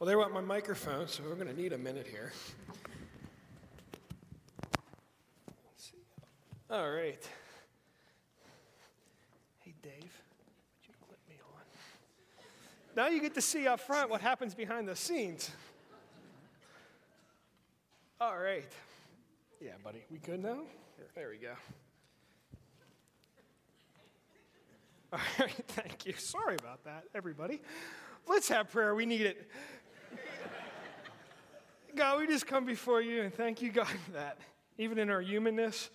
Well, they want my microphone, so we're going to need a minute here. All right. Hey, Dave, would you clip me on? Now you get to see up front what happens behind the scenes. All right. Yeah, buddy. We good now? There we go. All right, thank you. Sorry about that, everybody. Let's have prayer. We need it. God, we just come before you and thank you, God, that even in our humanness,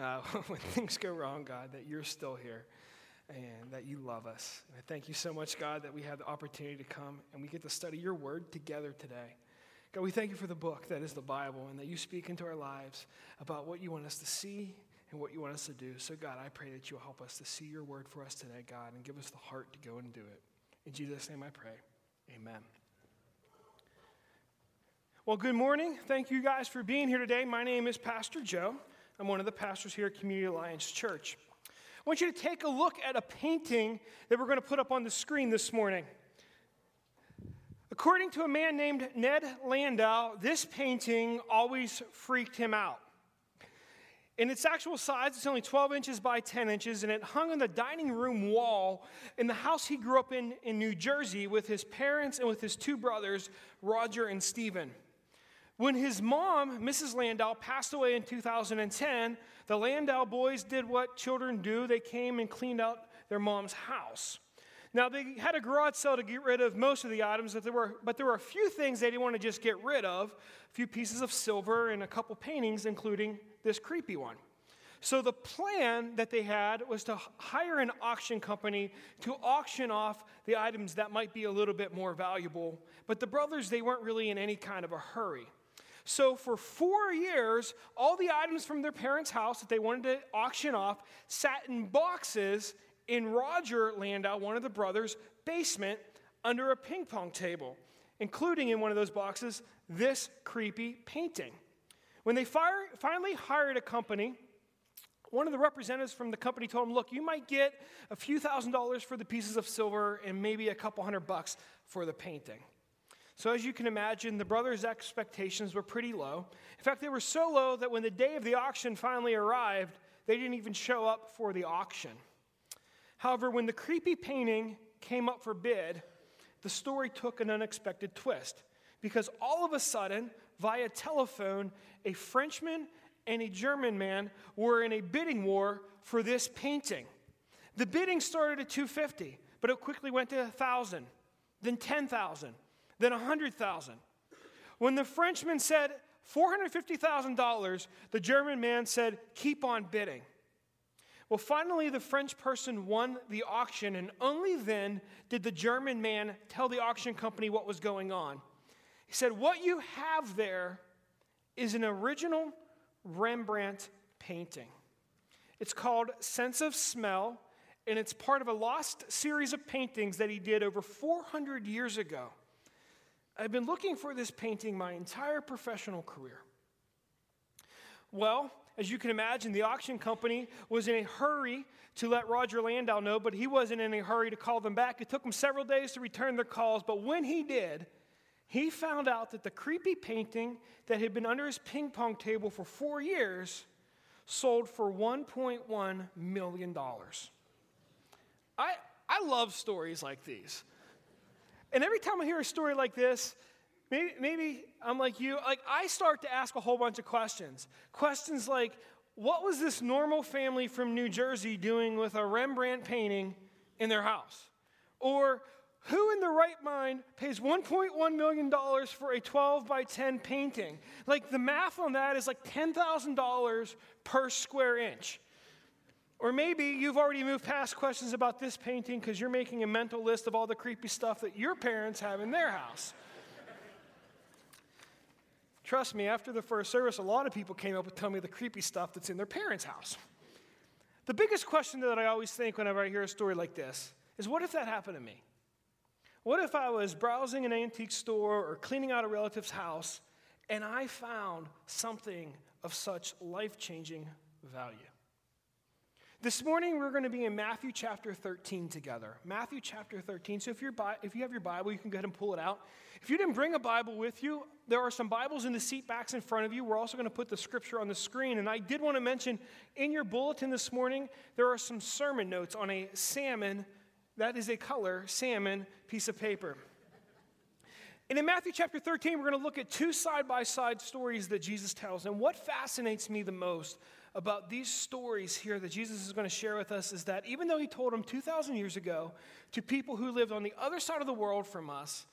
uh, when things go wrong, God, that you're still here and that you love us. And I thank you so much, God, that we have the opportunity to come and we get to study your word together today. God, we thank you for the book that is the Bible and that you speak into our lives about what you want us to see and what you want us to do. So, God, I pray that you'll help us to see your word for us today, God, and give us the heart to go and do it. In Jesus' name I pray. Amen. Well, good morning. Thank you guys for being here today. My name is Pastor Joe. I'm one of the pastors here at Community Alliance Church. I want you to take a look at a painting that we're going to put up on the screen this morning. According to a man named Ned Landau, this painting always freaked him out. In its actual size, it's only 12 inches by 10 inches, and it hung on the dining room wall in the house he grew up in in New Jersey with his parents and with his two brothers, Roger and Stephen. When his mom, Mrs. Landau, passed away in 2010, the Landau boys did what children do they came and cleaned out their mom's house. Now, they had a garage sale to get rid of most of the items, but there were, but there were a few things they didn't want to just get rid of a few pieces of silver and a couple paintings, including this creepy one. So, the plan that they had was to hire an auction company to auction off the items that might be a little bit more valuable. But the brothers, they weren't really in any kind of a hurry. So, for four years, all the items from their parents' house that they wanted to auction off sat in boxes in Roger Landau, one of the brothers' basement, under a ping pong table, including in one of those boxes this creepy painting. When they fire, finally hired a company, one of the representatives from the company told them, Look, you might get a few thousand dollars for the pieces of silver and maybe a couple hundred bucks for the painting. So, as you can imagine, the brothers' expectations were pretty low. In fact, they were so low that when the day of the auction finally arrived, they didn't even show up for the auction. However, when the creepy painting came up for bid, the story took an unexpected twist because all of a sudden, via telephone, a Frenchman and a German man were in a bidding war for this painting. The bidding started at 250, but it quickly went to 1,000, then 10,000 than 100,000. When the Frenchman said $450,000, the German man said, keep on bidding. Well, finally, the French person won the auction, and only then did the German man tell the auction company what was going on. He said, What you have there is an original Rembrandt painting. It's called Sense of Smell, and it's part of a lost series of paintings that he did over 400 years ago. I've been looking for this painting my entire professional career. Well, as you can imagine, the auction company was in a hurry to let Roger Landau know, but he wasn't in a hurry to call them back. It took him several days to return their calls, but when he did, he found out that the creepy painting that had been under his ping pong table for four years sold for $1.1 million. I, I love stories like these. And every time I hear a story like this, maybe, maybe I'm like you, like I start to ask a whole bunch of questions. Questions like, what was this normal family from New Jersey doing with a Rembrandt painting in their house? Or who in the right mind pays $1.1 million for a 12 by 10 painting? Like the math on that is like $10,000 per square inch. Or maybe you've already moved past questions about this painting because you're making a mental list of all the creepy stuff that your parents have in their house. Trust me, after the first service, a lot of people came up and told me the creepy stuff that's in their parents' house. The biggest question that I always think whenever I hear a story like this is what if that happened to me? What if I was browsing an antique store or cleaning out a relative's house and I found something of such life changing value? This morning we're going to be in Matthew chapter 13 together. Matthew chapter 13. So if, you're, if you have your Bible, you can go ahead and pull it out. If you didn't bring a Bible with you, there are some Bibles in the seat backs in front of you. We're also going to put the scripture on the screen. And I did want to mention in your bulletin this morning, there are some sermon notes on a salmon, that is a color, salmon piece of paper. And in Matthew chapter 13, we're going to look at two side by side stories that Jesus tells. And what fascinates me the most about these stories here that Jesus is going to share with us is that even though he told them 2,000 years ago to people who lived on the other side of the world from us,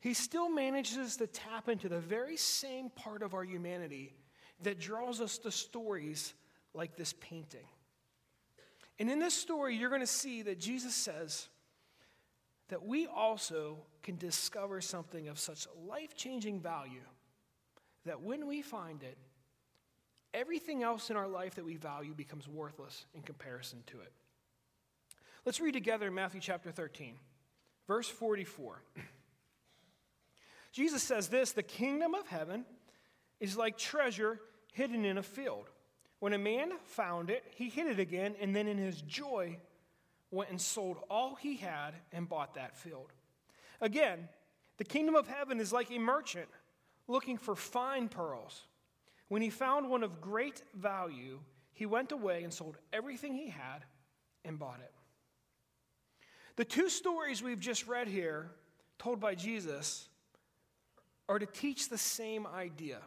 he still manages to tap into the very same part of our humanity that draws us to stories like this painting. And in this story, you're going to see that Jesus says, that we also can discover something of such life changing value that when we find it, everything else in our life that we value becomes worthless in comparison to it. Let's read together Matthew chapter 13, verse 44. Jesus says this The kingdom of heaven is like treasure hidden in a field. When a man found it, he hid it again, and then in his joy, went and sold all he had and bought that field. Again, the kingdom of heaven is like a merchant looking for fine pearls. When he found one of great value, he went away and sold everything he had and bought it. The two stories we've just read here, told by Jesus, are to teach the same idea.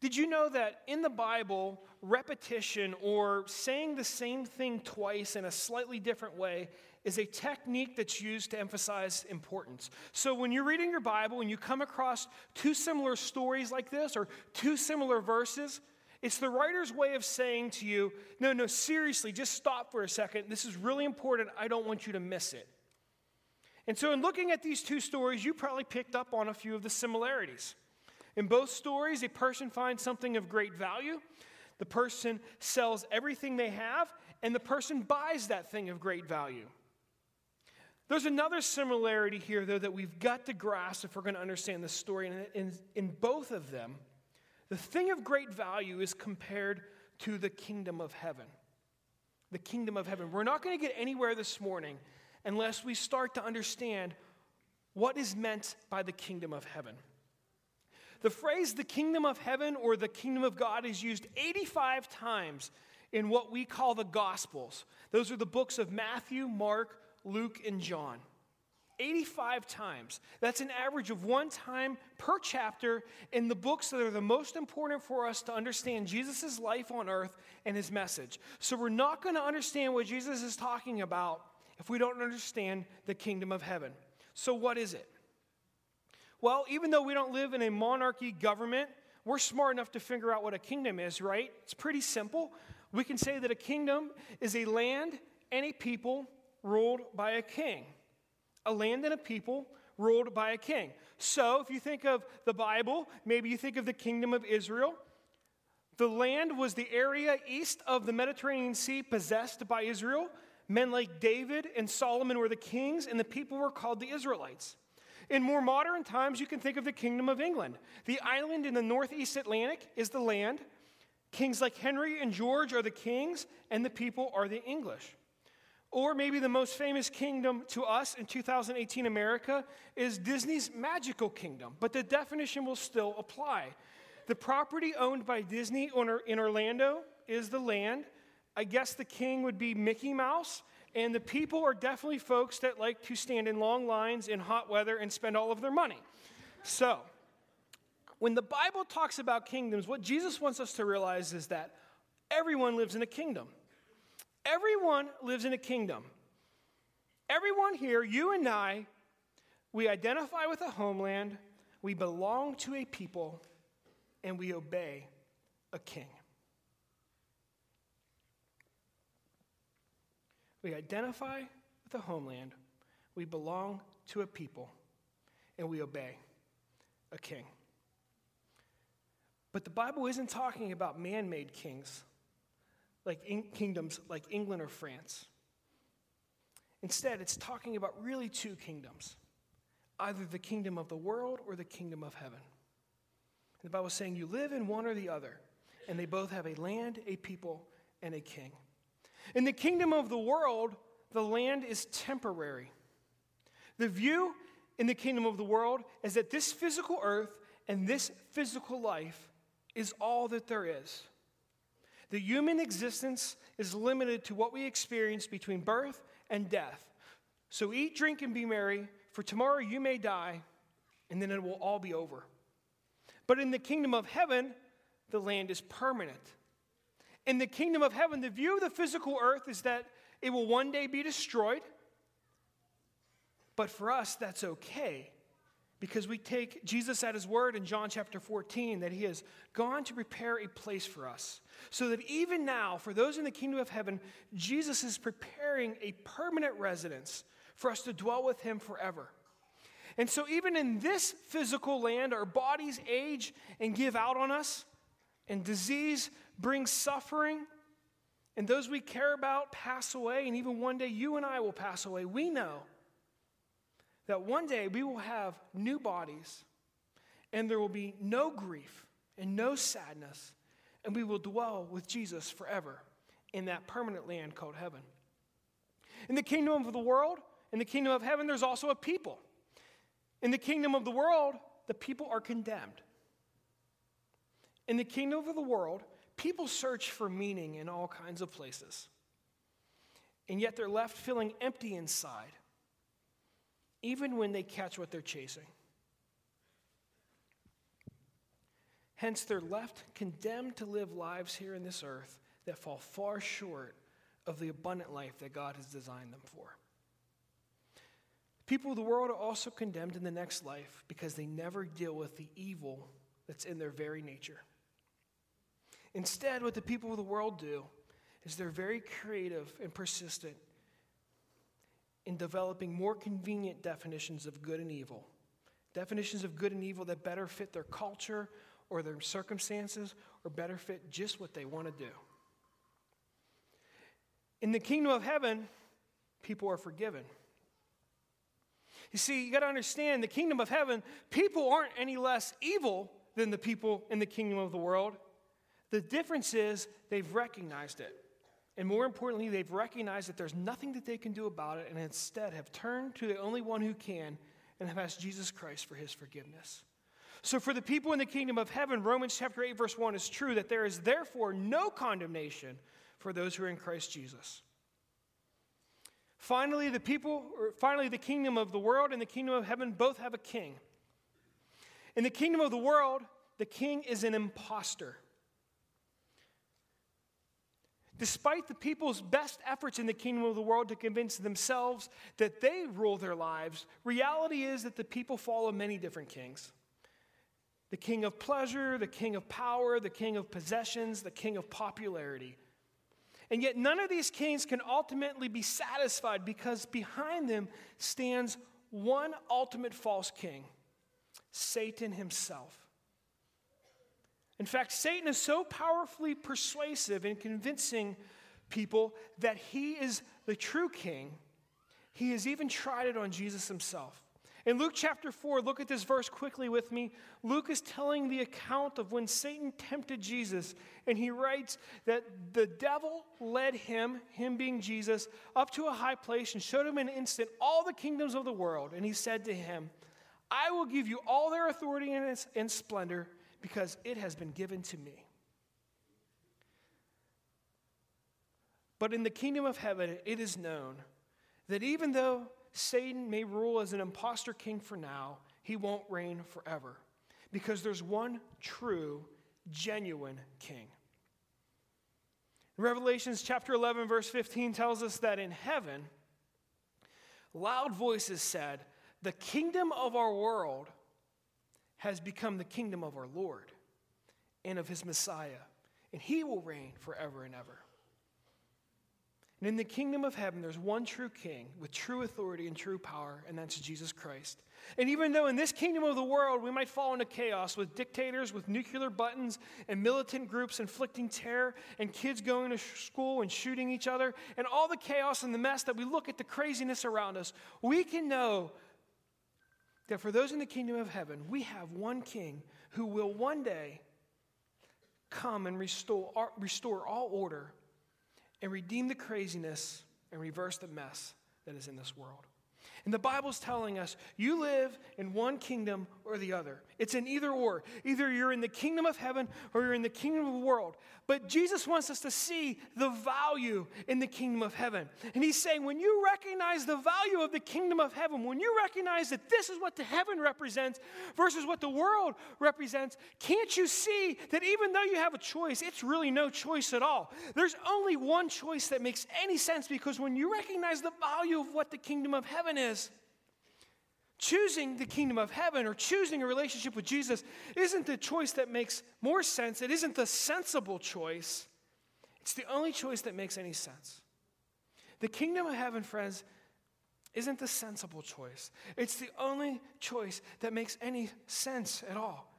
Did you know that in the Bible, repetition or saying the same thing twice in a slightly different way is a technique that's used to emphasize importance. So when you're reading your Bible and you come across two similar stories like this or two similar verses, it's the writer's way of saying to you, no, no, seriously, just stop for a second. This is really important. I don't want you to miss it. And so, in looking at these two stories, you probably picked up on a few of the similarities. In both stories, a person finds something of great value. The person sells everything they have, and the person buys that thing of great value. There's another similarity here, though, that we've got to grasp if we're going to understand this story. And in, in both of them, the thing of great value is compared to the kingdom of heaven. The kingdom of heaven. We're not going to get anywhere this morning unless we start to understand what is meant by the kingdom of heaven. The phrase the kingdom of heaven or the kingdom of God is used 85 times in what we call the Gospels. Those are the books of Matthew, Mark, Luke, and John. 85 times. That's an average of one time per chapter in the books that are the most important for us to understand Jesus' life on earth and his message. So we're not going to understand what Jesus is talking about if we don't understand the kingdom of heaven. So, what is it? Well, even though we don't live in a monarchy government, we're smart enough to figure out what a kingdom is, right? It's pretty simple. We can say that a kingdom is a land and a people ruled by a king. A land and a people ruled by a king. So, if you think of the Bible, maybe you think of the kingdom of Israel. The land was the area east of the Mediterranean Sea possessed by Israel. Men like David and Solomon were the kings, and the people were called the Israelites. In more modern times, you can think of the Kingdom of England. The island in the Northeast Atlantic is the land. Kings like Henry and George are the kings, and the people are the English. Or maybe the most famous kingdom to us in 2018 America is Disney's Magical Kingdom, but the definition will still apply. The property owned by Disney in Orlando is the land. I guess the king would be Mickey Mouse, and the people are definitely folks that like to stand in long lines in hot weather and spend all of their money. So, when the Bible talks about kingdoms, what Jesus wants us to realize is that everyone lives in a kingdom. Everyone lives in a kingdom. Everyone here, you and I, we identify with a homeland, we belong to a people, and we obey a king. We identify with a homeland, we belong to a people, and we obey a king. But the Bible isn't talking about man made kings, like in- kingdoms like England or France. Instead, it's talking about really two kingdoms either the kingdom of the world or the kingdom of heaven. And the Bible is saying you live in one or the other, and they both have a land, a people, and a king. In the kingdom of the world, the land is temporary. The view in the kingdom of the world is that this physical earth and this physical life is all that there is. The human existence is limited to what we experience between birth and death. So eat, drink, and be merry, for tomorrow you may die, and then it will all be over. But in the kingdom of heaven, the land is permanent. In the kingdom of heaven, the view of the physical earth is that it will one day be destroyed. But for us, that's okay because we take Jesus at his word in John chapter 14 that he has gone to prepare a place for us. So that even now, for those in the kingdom of heaven, Jesus is preparing a permanent residence for us to dwell with him forever. And so, even in this physical land, our bodies age and give out on us, and disease brings suffering, and those we care about pass away, and even one day you and I will pass away. We know that one day we will have new bodies, and there will be no grief and no sadness, and we will dwell with Jesus forever in that permanent land called heaven. In the kingdom of the world, in the kingdom of heaven, there's also a people. In the kingdom of the world, the people are condemned. In the kingdom of the world, people search for meaning in all kinds of places. And yet they're left feeling empty inside even when they catch what they're chasing. Hence, they're left condemned to live lives here in this earth that fall far short of the abundant life that God has designed them for. People of the world are also condemned in the next life because they never deal with the evil that's in their very nature. Instead, what the people of the world do is they're very creative and persistent in developing more convenient definitions of good and evil. Definitions of good and evil that better fit their culture or their circumstances or better fit just what they want to do. In the kingdom of heaven, people are forgiven. You see, you got to understand the kingdom of heaven, people aren't any less evil than the people in the kingdom of the world. The difference is they've recognized it. And more importantly, they've recognized that there's nothing that they can do about it and instead have turned to the only one who can and have asked Jesus Christ for his forgiveness. So, for the people in the kingdom of heaven, Romans chapter 8, verse 1 is true that there is therefore no condemnation for those who are in Christ Jesus. Finally, the people, finally, the kingdom of the world and the kingdom of heaven both have a king. In the kingdom of the world, the king is an impostor. Despite the people's best efforts in the kingdom of the world to convince themselves that they rule their lives, reality is that the people follow many different kings the king of pleasure, the king of power, the king of possessions, the king of popularity. And yet, none of these kings can ultimately be satisfied because behind them stands one ultimate false king Satan himself. In fact, Satan is so powerfully persuasive in convincing people that he is the true king, he has even tried it on Jesus himself. In Luke chapter 4, look at this verse quickly with me. Luke is telling the account of when Satan tempted Jesus, and he writes that the devil led him, him being Jesus, up to a high place and showed him in an instant all the kingdoms of the world. And he said to him, I will give you all their authority and splendor because it has been given to me. But in the kingdom of heaven, it is known that even though Satan may rule as an impostor king for now, he won't reign forever because there's one true, genuine king. Revelations chapter 11, verse 15 tells us that in heaven, loud voices said, The kingdom of our world has become the kingdom of our Lord and of his Messiah, and he will reign forever and ever. And in the kingdom of heaven, there's one true king with true authority and true power, and that's Jesus Christ. And even though in this kingdom of the world we might fall into chaos with dictators with nuclear buttons and militant groups inflicting terror and kids going to school and shooting each other and all the chaos and the mess that we look at the craziness around us, we can know that for those in the kingdom of heaven, we have one king who will one day come and restore, uh, restore all order and redeem the craziness and reverse the mess that is in this world. And the Bible's telling us you live in one kingdom or the other. It's an either or. Either you're in the kingdom of heaven or you're in the kingdom of the world. But Jesus wants us to see the value in the kingdom of heaven. And he's saying when you recognize the value of the kingdom of heaven, when you recognize that this is what the heaven represents versus what the world represents, can't you see that even though you have a choice, it's really no choice at all? There's only one choice that makes any sense because when you recognize the value of what the kingdom of heaven is, choosing the kingdom of heaven or choosing a relationship with Jesus isn't the choice that makes more sense. It isn't the sensible choice. It's the only choice that makes any sense. The kingdom of heaven, friends, isn't the sensible choice. It's the only choice that makes any sense at all.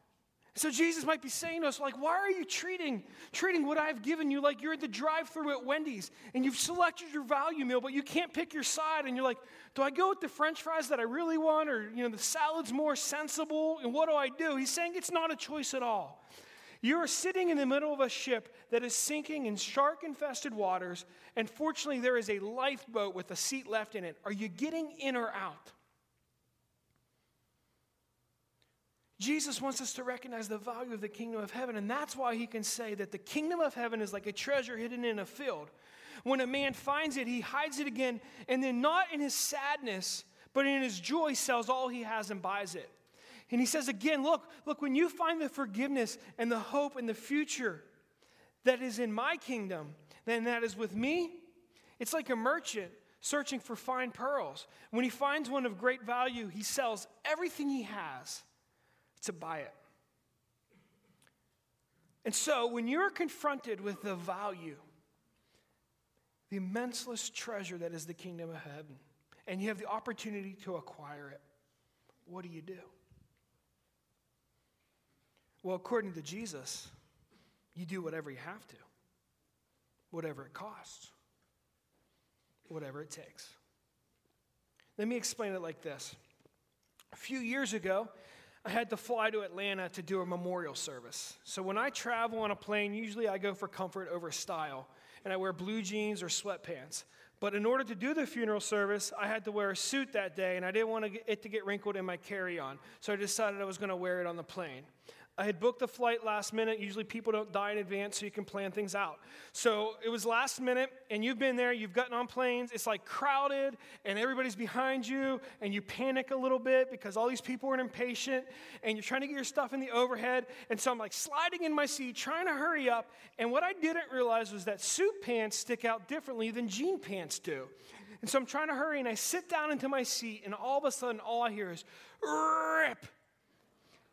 So Jesus might be saying to us, like, why are you treating, treating what I've given you like you're at the drive-through at Wendy's and you've selected your value meal, but you can't pick your side, and you're like, do I go with the French fries that I really want, or you know, the salad's more sensible, and what do I do? He's saying it's not a choice at all. You are sitting in the middle of a ship that is sinking in shark infested waters, and fortunately, there is a lifeboat with a seat left in it. Are you getting in or out? Jesus wants us to recognize the value of the kingdom of heaven, and that's why he can say that the kingdom of heaven is like a treasure hidden in a field. When a man finds it, he hides it again, and then not in his sadness, but in his joy, sells all he has and buys it. And he says again, look, look, when you find the forgiveness and the hope and the future that is in my kingdom, then that is with me. It's like a merchant searching for fine pearls. When he finds one of great value, he sells everything he has to buy it. And so, when you're confronted with the value, the immenseless treasure that is the kingdom of heaven, and you have the opportunity to acquire it, what do you do? Well, according to Jesus, you do whatever you have to, whatever it costs, whatever it takes. Let me explain it like this. A few years ago, I had to fly to Atlanta to do a memorial service. So when I travel on a plane, usually I go for comfort over style, and I wear blue jeans or sweatpants. But in order to do the funeral service, I had to wear a suit that day, and I didn't want it to get wrinkled in my carry on. So I decided I was going to wear it on the plane. I had booked the flight last minute. Usually people don't die in advance, so you can plan things out. So it was last minute, and you've been there, you've gotten on planes. It's like crowded, and everybody's behind you, and you panic a little bit because all these people are impatient, and you're trying to get your stuff in the overhead. And so I'm like sliding in my seat, trying to hurry up. And what I didn't realize was that suit pants stick out differently than jean pants do. And so I'm trying to hurry, and I sit down into my seat, and all of a sudden, all I hear is rip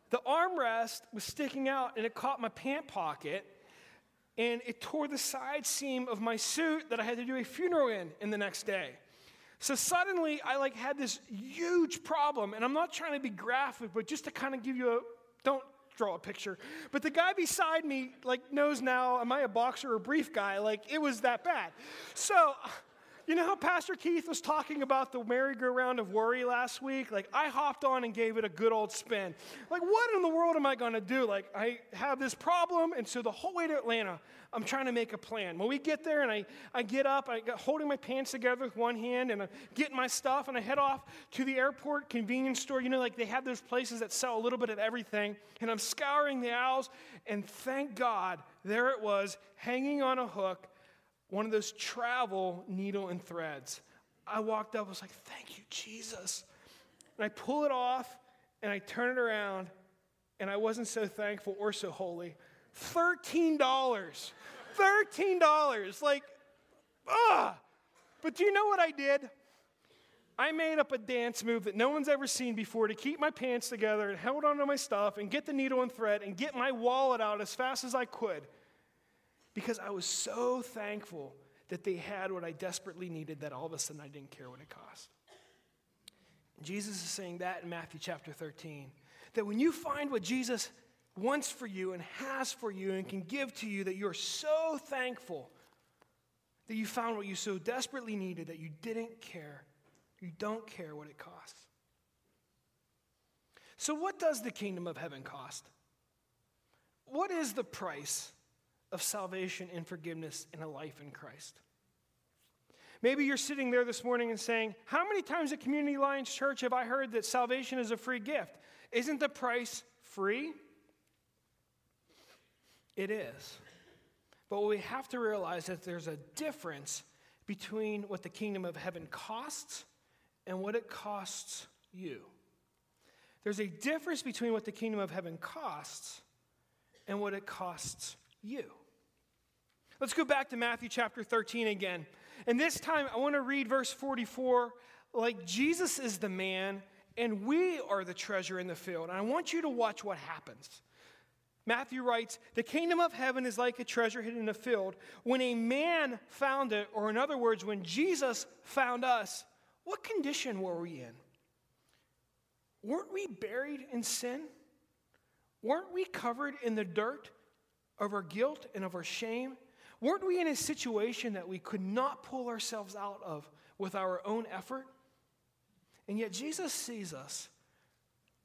the armrest was sticking out and it caught my pant pocket and it tore the side seam of my suit that I had to do a funeral in in the next day. So suddenly I like had this huge problem and I'm not trying to be graphic but just to kind of give you a don't draw a picture. But the guy beside me like knows now am I a boxer or a brief guy? Like it was that bad. So you know how Pastor Keith was talking about the merry-go-round of worry last week? Like, I hopped on and gave it a good old spin. Like, what in the world am I going to do? Like, I have this problem, and so the whole way to Atlanta, I'm trying to make a plan. When we get there, and I, I get up, I got holding my pants together with one hand, and I'm getting my stuff, and I head off to the airport convenience store. You know, like they have those places that sell a little bit of everything, and I'm scouring the aisles, and thank God, there it was, hanging on a hook one of those travel needle and threads. I walked up, I was like, thank you, Jesus. And I pull it off and I turn it around, and I wasn't so thankful or so holy. $13. $13. Like, ah. But do you know what I did? I made up a dance move that no one's ever seen before to keep my pants together and held onto my stuff and get the needle and thread and get my wallet out as fast as I could because I was so thankful that they had what I desperately needed that all of a sudden I didn't care what it cost. Jesus is saying that in Matthew chapter 13. That when you find what Jesus wants for you and has for you and can give to you, that you're so thankful that you found what you so desperately needed that you didn't care. You don't care what it costs. So, what does the kingdom of heaven cost? What is the price of salvation and forgiveness and a life in Christ. Maybe you're sitting there this morning and saying, How many times at Community Alliance Church have I heard that salvation is a free gift? Isn't the price free? It is. But we have to realize that there's a difference between what the kingdom of heaven costs and what it costs you. There's a difference between what the kingdom of heaven costs and what it costs you. Let's go back to Matthew chapter 13 again. And this time I want to read verse 44 like Jesus is the man and we are the treasure in the field. And I want you to watch what happens. Matthew writes, The kingdom of heaven is like a treasure hidden in a field. When a man found it, or in other words, when Jesus found us, what condition were we in? Weren't we buried in sin? Weren't we covered in the dirt of our guilt and of our shame? Weren't we in a situation that we could not pull ourselves out of with our own effort? And yet Jesus sees us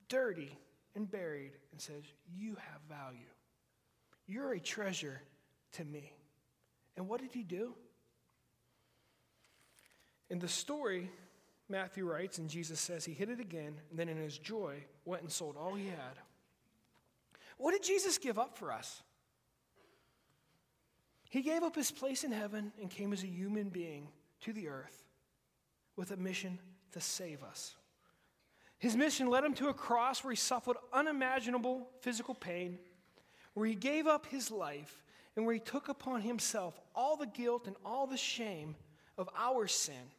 dirty and buried and says, You have value. You're a treasure to me. And what did he do? In the story, Matthew writes, and Jesus says he hid it again, and then in his joy went and sold all he had. What did Jesus give up for us? He gave up his place in heaven and came as a human being to the earth with a mission to save us. His mission led him to a cross where he suffered unimaginable physical pain, where he gave up his life, and where he took upon himself all the guilt and all the shame of our sin.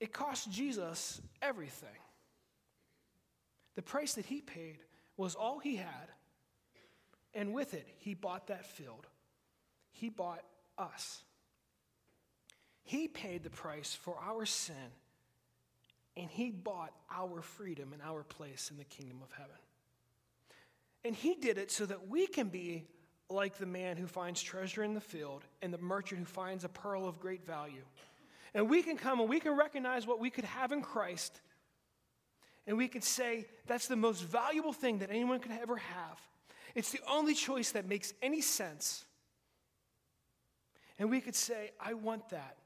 It cost Jesus everything. The price that he paid was all he had, and with it, he bought that field. He bought us. He paid the price for our sin, and He bought our freedom and our place in the kingdom of heaven. And He did it so that we can be like the man who finds treasure in the field and the merchant who finds a pearl of great value. And we can come and we can recognize what we could have in Christ, and we can say, that's the most valuable thing that anyone could ever have. It's the only choice that makes any sense. And we could say, I want that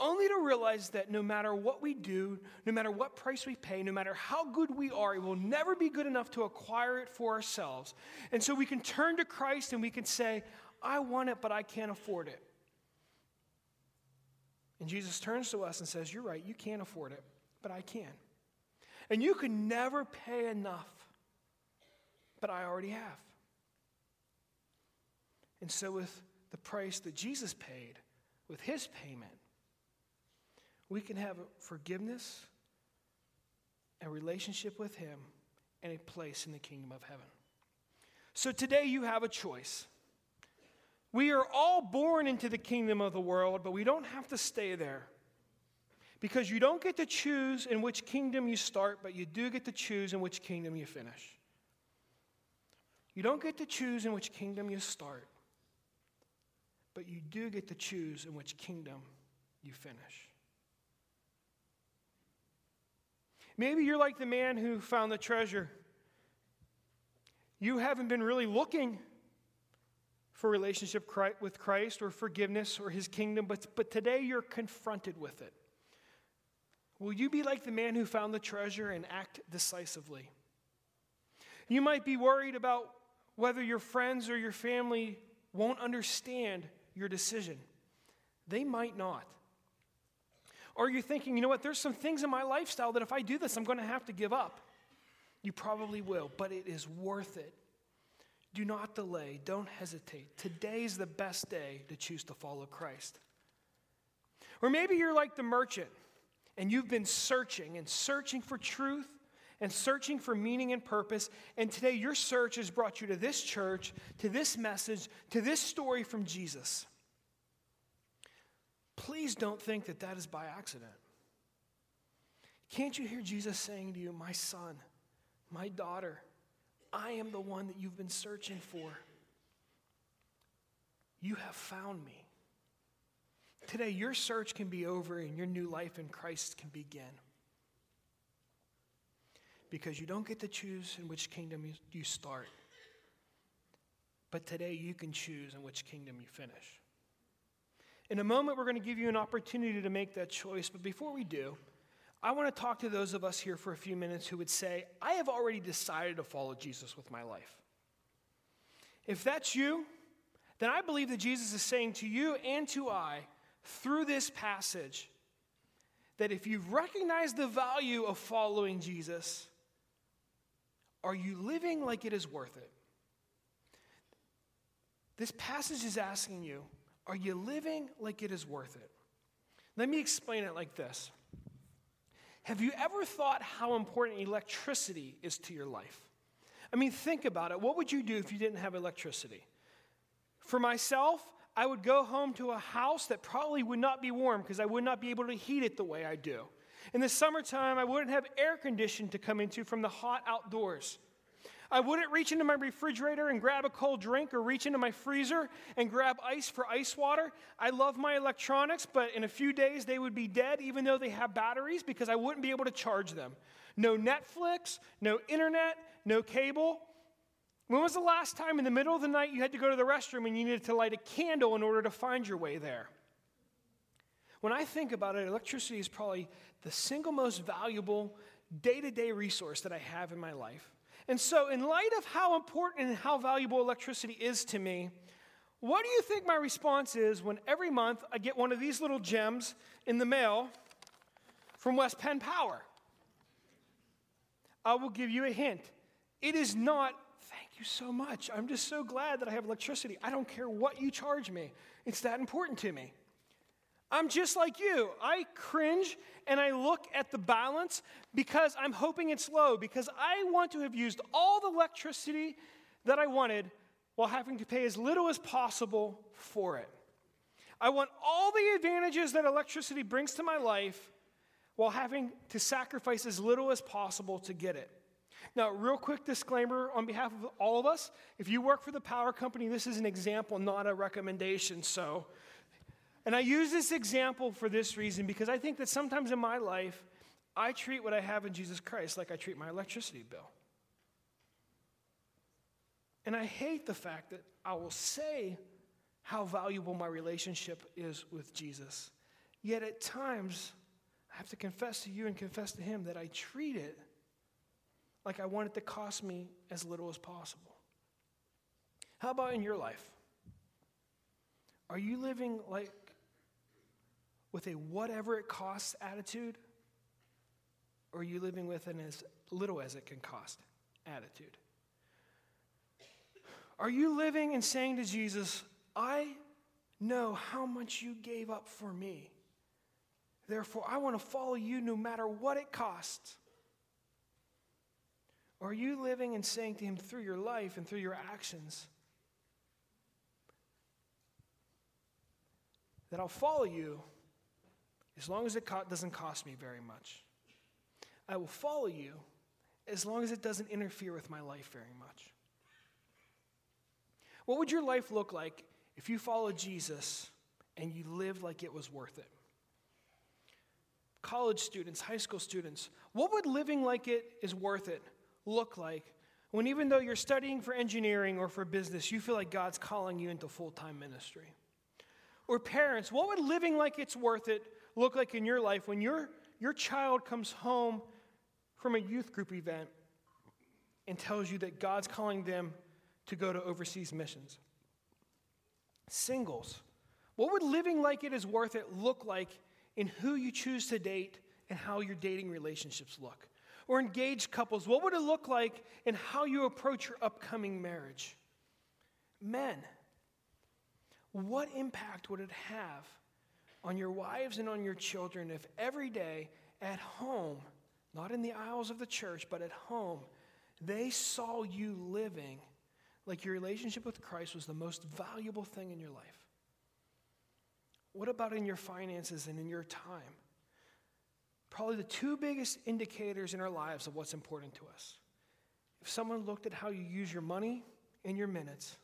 only to realize that no matter what we do, no matter what price we pay, no matter how good we are, it will never be good enough to acquire it for ourselves. And so we can turn to Christ and we can say, I want it, but I can't afford it. And Jesus turns to us and says, You're right, you can't afford it, but I can. And you can never pay enough, but I already have. And so, with the price that Jesus paid, with his payment, we can have forgiveness, a relationship with Him, and a place in the kingdom of heaven. So today you have a choice. We are all born into the kingdom of the world, but we don't have to stay there. Because you don't get to choose in which kingdom you start, but you do get to choose in which kingdom you finish. You don't get to choose in which kingdom you start, but you do get to choose in which kingdom you finish. Maybe you're like the man who found the treasure. You haven't been really looking for relationship with Christ or forgiveness or his kingdom, but, but today you're confronted with it. Will you be like the man who found the treasure and act decisively? You might be worried about whether your friends or your family won't understand your decision. They might not. Or you're thinking, you know what, there's some things in my lifestyle that if I do this, I'm going to have to give up. You probably will, but it is worth it. Do not delay. Don't hesitate. Today's the best day to choose to follow Christ. Or maybe you're like the merchant and you've been searching and searching for truth and searching for meaning and purpose. And today your search has brought you to this church, to this message, to this story from Jesus. Please don't think that that is by accident. Can't you hear Jesus saying to you, My son, my daughter, I am the one that you've been searching for. You have found me. Today, your search can be over and your new life in Christ can begin. Because you don't get to choose in which kingdom you start. But today, you can choose in which kingdom you finish. In a moment, we're going to give you an opportunity to make that choice. But before we do, I want to talk to those of us here for a few minutes who would say, I have already decided to follow Jesus with my life. If that's you, then I believe that Jesus is saying to you and to I through this passage that if you've recognized the value of following Jesus, are you living like it is worth it? This passage is asking you, are you living like it is worth it? Let me explain it like this. Have you ever thought how important electricity is to your life? I mean, think about it. What would you do if you didn't have electricity? For myself, I would go home to a house that probably would not be warm because I would not be able to heat it the way I do. In the summertime, I wouldn't have air conditioning to come into from the hot outdoors. I wouldn't reach into my refrigerator and grab a cold drink or reach into my freezer and grab ice for ice water. I love my electronics, but in a few days they would be dead even though they have batteries because I wouldn't be able to charge them. No Netflix, no internet, no cable. When was the last time in the middle of the night you had to go to the restroom and you needed to light a candle in order to find your way there? When I think about it, electricity is probably the single most valuable day to day resource that I have in my life. And so, in light of how important and how valuable electricity is to me, what do you think my response is when every month I get one of these little gems in the mail from West Penn Power? I will give you a hint. It is not, thank you so much. I'm just so glad that I have electricity. I don't care what you charge me, it's that important to me. I'm just like you. I cringe and I look at the balance because I'm hoping it's low, because I want to have used all the electricity that I wanted while having to pay as little as possible for it. I want all the advantages that electricity brings to my life while having to sacrifice as little as possible to get it. Now, real quick disclaimer on behalf of all of us if you work for the power company, this is an example, not a recommendation. So, and I use this example for this reason because I think that sometimes in my life, I treat what I have in Jesus Christ like I treat my electricity bill. And I hate the fact that I will say how valuable my relationship is with Jesus. Yet at times, I have to confess to you and confess to Him that I treat it like I want it to cost me as little as possible. How about in your life? Are you living like with a whatever it costs attitude? Or are you living with an as little as it can cost attitude? Are you living and saying to Jesus, I know how much you gave up for me. Therefore, I want to follow you no matter what it costs? Or are you living and saying to Him through your life and through your actions that I'll follow you as long as it co- doesn't cost me very much. I will follow you as long as it doesn't interfere with my life very much. What would your life look like if you followed Jesus and you lived like it was worth it? College students, high school students, what would living like it is worth it look like when even though you're studying for engineering or for business, you feel like God's calling you into full time ministry? Or parents, what would living like it's worth it look like in your life when your, your child comes home from a youth group event and tells you that God's calling them to go to overseas missions? Singles, what would living like it is worth it look like in who you choose to date and how your dating relationships look? Or engaged couples, what would it look like in how you approach your upcoming marriage? Men, what impact would it have on your wives and on your children if every day at home, not in the aisles of the church, but at home, they saw you living like your relationship with Christ was the most valuable thing in your life? What about in your finances and in your time? Probably the two biggest indicators in our lives of what's important to us. If someone looked at how you use your money and your minutes,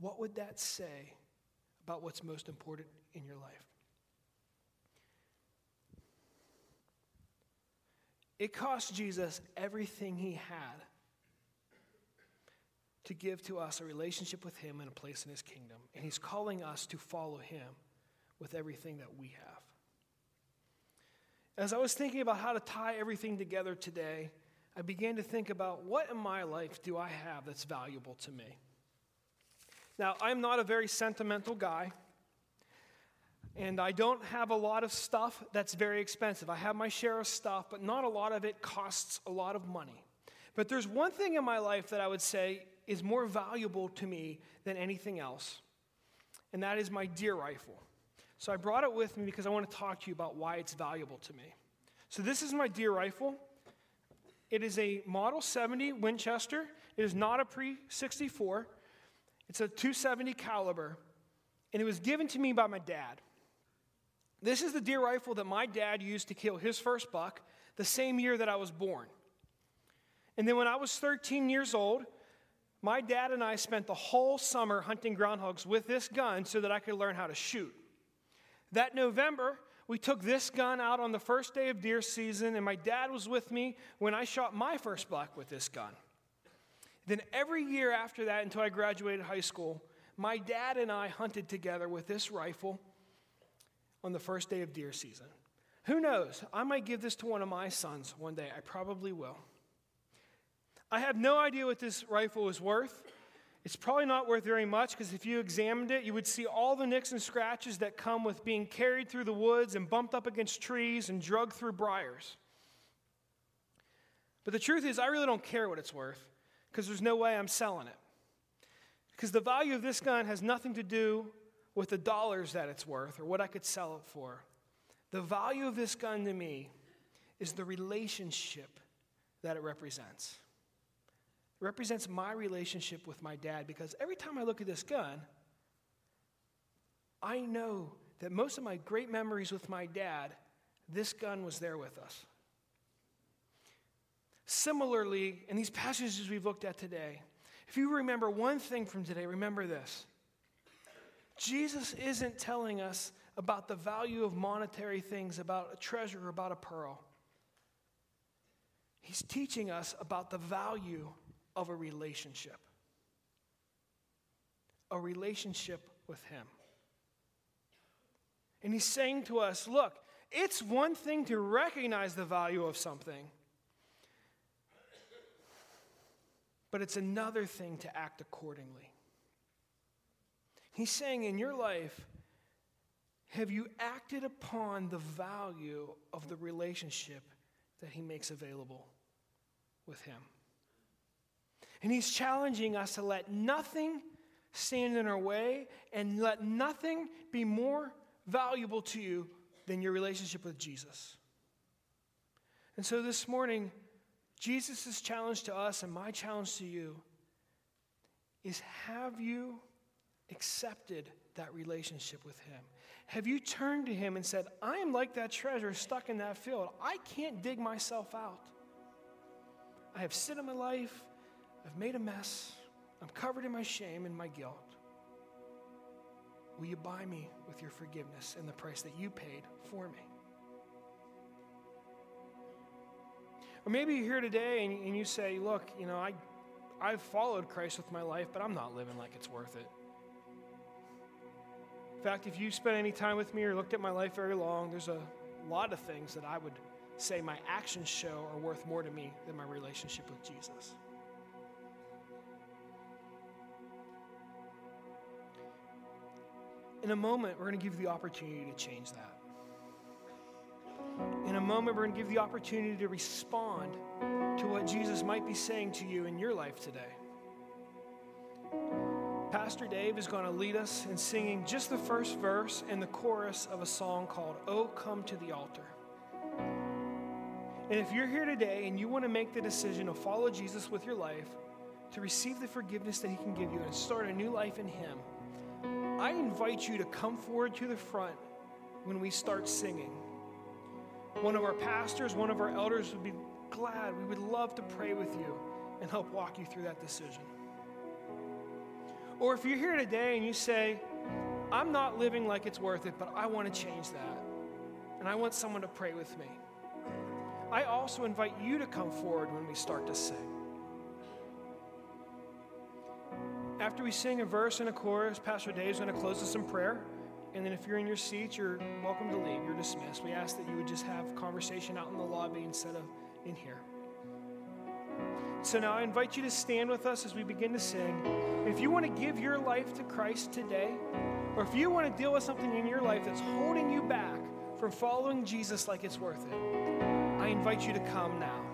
what would that say about what's most important in your life. It cost Jesus everything he had to give to us a relationship with him and a place in his kingdom. And he's calling us to follow him with everything that we have. As I was thinking about how to tie everything together today, I began to think about what in my life do I have that's valuable to me? Now, I'm not a very sentimental guy, and I don't have a lot of stuff that's very expensive. I have my share of stuff, but not a lot of it costs a lot of money. But there's one thing in my life that I would say is more valuable to me than anything else, and that is my deer rifle. So I brought it with me because I want to talk to you about why it's valuable to me. So this is my deer rifle. It is a Model 70 Winchester. It is not a pre 64. It's a 270 caliber, and it was given to me by my dad. This is the deer rifle that my dad used to kill his first buck the same year that I was born. And then when I was 13 years old, my dad and I spent the whole summer hunting groundhogs with this gun so that I could learn how to shoot. That November, we took this gun out on the first day of deer season, and my dad was with me when I shot my first buck with this gun. Then every year after that, until I graduated high school, my dad and I hunted together with this rifle on the first day of deer season. Who knows? I might give this to one of my sons one day. I probably will. I have no idea what this rifle is worth. It's probably not worth very much because if you examined it, you would see all the nicks and scratches that come with being carried through the woods and bumped up against trees and drugged through briars. But the truth is, I really don't care what it's worth because there's no way I'm selling it. Because the value of this gun has nothing to do with the dollars that it's worth or what I could sell it for. The value of this gun to me is the relationship that it represents. It represents my relationship with my dad because every time I look at this gun, I know that most of my great memories with my dad, this gun was there with us. Similarly, in these passages we've looked at today, if you remember one thing from today, remember this Jesus isn't telling us about the value of monetary things, about a treasure, about a pearl. He's teaching us about the value of a relationship. A relationship with Him. And He's saying to us look, it's one thing to recognize the value of something, but it's another thing to act accordingly. He's saying in your life, have you acted upon the value of the relationship that He makes available with Him? And he's challenging us to let nothing stand in our way and let nothing be more valuable to you than your relationship with Jesus. And so this morning, Jesus' challenge to us and my challenge to you is have you accepted that relationship with Him? Have you turned to Him and said, I am like that treasure stuck in that field. I can't dig myself out. I have sin in my life. I've made a mess. I'm covered in my shame and my guilt. Will you buy me with your forgiveness and the price that you paid for me? Or maybe you're here today and, and you say, Look, you know, I, I've followed Christ with my life, but I'm not living like it's worth it. In fact, if you spent any time with me or looked at my life very long, there's a lot of things that I would say my actions show are worth more to me than my relationship with Jesus. In a moment, we're going to give you the opportunity to change that. Moment, we're going to give the opportunity to respond to what Jesus might be saying to you in your life today. Pastor Dave is going to lead us in singing just the first verse and the chorus of a song called Oh Come to the Altar. And if you're here today and you want to make the decision to follow Jesus with your life, to receive the forgiveness that he can give you and start a new life in him, I invite you to come forward to the front when we start singing. One of our pastors, one of our elders would be glad. We would love to pray with you and help walk you through that decision. Or if you're here today and you say, I'm not living like it's worth it, but I want to change that, and I want someone to pray with me, I also invite you to come forward when we start to sing. After we sing a verse and a chorus, Pastor Dave is going to close us in prayer, And then if you're in your seat, you're welcome to leave. You're dismissed. We ask that you would just have conversation out in the lobby instead of in here. So now I invite you to stand with us as we begin to sing. If you want to give your life to Christ today, or if you want to deal with something in your life that's holding you back from following Jesus like it's worth it, I invite you to come now.